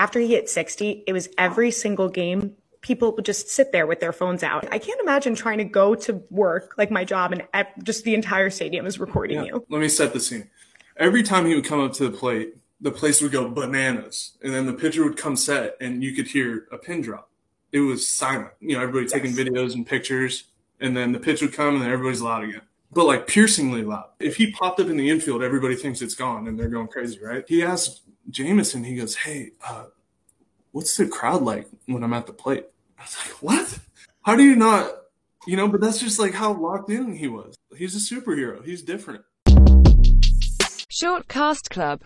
After he hit 60, it was every single game people would just sit there with their phones out. I can't imagine trying to go to work, like my job, and just the entire stadium is recording yeah. you. Let me set the scene. Every time he would come up to the plate, the place would go bananas, and then the pitcher would come set, and you could hear a pin drop. It was silent. You know, everybody yes. taking videos and pictures, and then the pitch would come, and then everybody's loud again but like piercingly loud. If he popped up in the infield, everybody thinks it's gone and they're going crazy, right? He asked Jameson, he goes, Hey, uh, what's the crowd like when I'm at the plate? I was like, What? How do you not, you know, but that's just like how locked in he was. He's a superhero, he's different. Short Cast Club